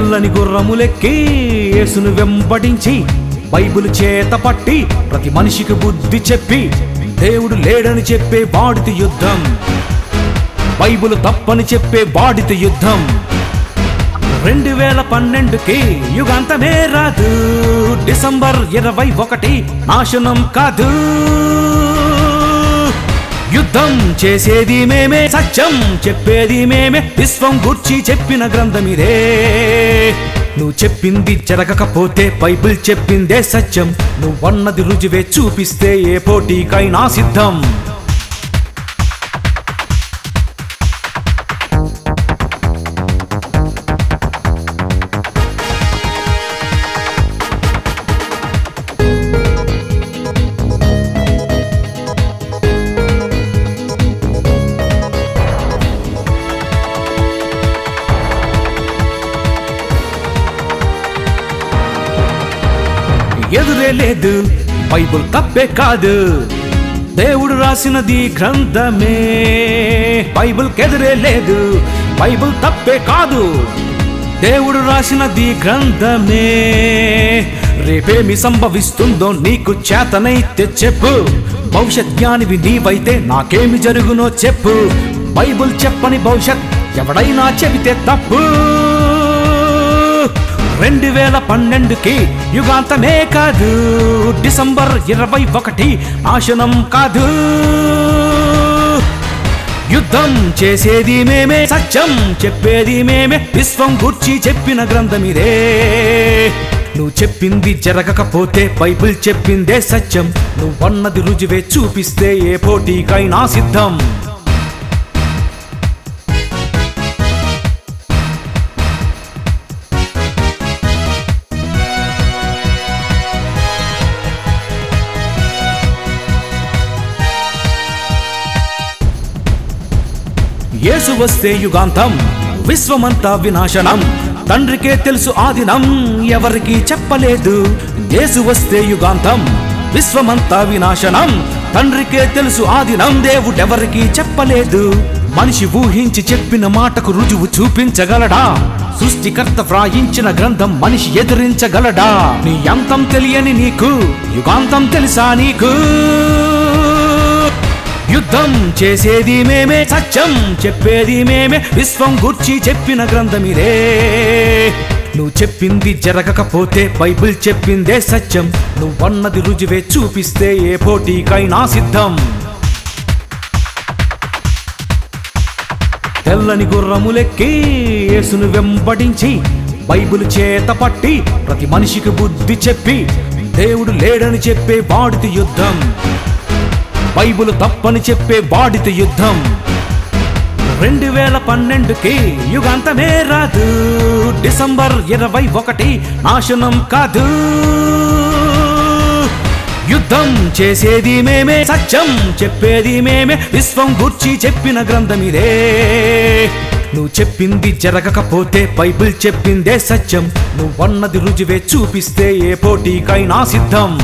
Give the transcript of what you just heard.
తెల్లని గుర్రములెక్కి యేసును వెంబడించి బైబిల్ చేత పట్టి ప్రతి మనిషికి బుద్ధి చెప్పి దేవుడు లేడని చెప్పే వాడితి యుద్ధం. బైబిల్ తప్పని చెప్పే వాడితి యుద్ధం. రెండు వేల పన్నెండుకి యుగాంతమే రాదు. డిసెంబర్ ఇరవై ఒకటి నాశనం కాదు. యుద్ధం చేసేది మేమే సత్యం చెప్పేది మేమే విశ్వం గుర్చి చెప్పిన గ్రంథం ఇదే. నువ్వు చెప్పింది జరగకపోతే బైబిల్ చెప్పిందే సత్యం. నువ్వన్నది రుజువే చూపిస్తే ఏ పోటీకైనా సిద్ధం. లేదు బైబుల్ తప్పే కాదు. దేవుడు రాసినది గ్రంథమే. బైబుల్ కెదిరే లేదు. బైబుల్ తప్పే కాదు. దేవుడు రాసినది గ్రంథమే. రేపేమి సంభవిస్తుందో నీకు చేతనైతే చెప్పు. భవిష్యత్ జ్ఞానివి నీవైతే నాకేమి జరుగునో చెప్పు. బైబుల్ చెప్పని భవిష్యత్ ఎవడైనా చెబితే తప్పు. రెండు వేల పన్నెండుకి యుగాంతమే కాదు. డిసెంబర్ ఇరవై ఒకటి నాశనం కాదు. యుద్ధం చేసేది మేమే సత్యం చెప్పేది మేమే విశ్వం గుర్చి చెప్పిన గ్రంథం ఇదే. నువ్వు చెప్పింది జరగకపోతే బైబిల్ చెప్పిందే సత్యం. నువ్వన్నది రుజువే చూపిస్తే ఏ పోటీకైనా సిద్ధం. యేసు వస్తే యుగాంతం. విశ్వమంతా వినాశనం. తండ్రికే తెలుసు ఆదినం. ఎవరికి చెప్పలేదు. యేసు వస్తే యుగాంతం. విశ్వమంతా వినాశనం. తండ్రికే తెలుసు ఆదినం. దేవుడెవరికి చెప్పలేదు. మనిషి ఊహించి చెప్పిన మాటకు రుజువు చూపించగలడా? సృష్టికర్త వ్రాయించిన గ్రంథం మనిషి ఎదిరించగలడా? నీ అంతం తెలియని నీకు యుగాంతం తెలుసా నీకు? యుద్ధం చేసేది మేమే సత్యం చెప్పేది మేమే విశ్వం గుర్చి చెప్పిన గ్రంథం ఇదే నువ్వు చెప్పింది జరగకపోతే బైబిల్ చెప్పిందే సత్యం. నువ్వన్నది రుజువే చూపిస్తే ఏ పోటీకైనా సిద్ధం. తెల్లని గుర్రములెక్కి యేసును వెంబడించి బైబిల్ చేత పట్టి ప్రతి మనిషికి బుద్ధి చెప్పి దేవుడు లేడని చెప్పే బాడిది యుద్ధం. బైబుల్ తప్పని చెప్పే వాడితి యుద్ధం. రెండు వేల పన్నెండుకి యుగాంతమే రాదు. డిసెంబర్ ఇరవై ఒకటి నాశనం కాదు. యుద్ధం చేసేది మేమే సత్యం చెప్పేది మేమే విశ్వం గుర్చి చెప్పిన గ్రంథం ఇదే. నువ్వు చెప్పింది జరగకపోతే బైబిల్ చెప్పిందే సత్యం. నువ్వన్నది రుజువే చూపిస్తే ఏ పోటీకైనా సిద్ధం.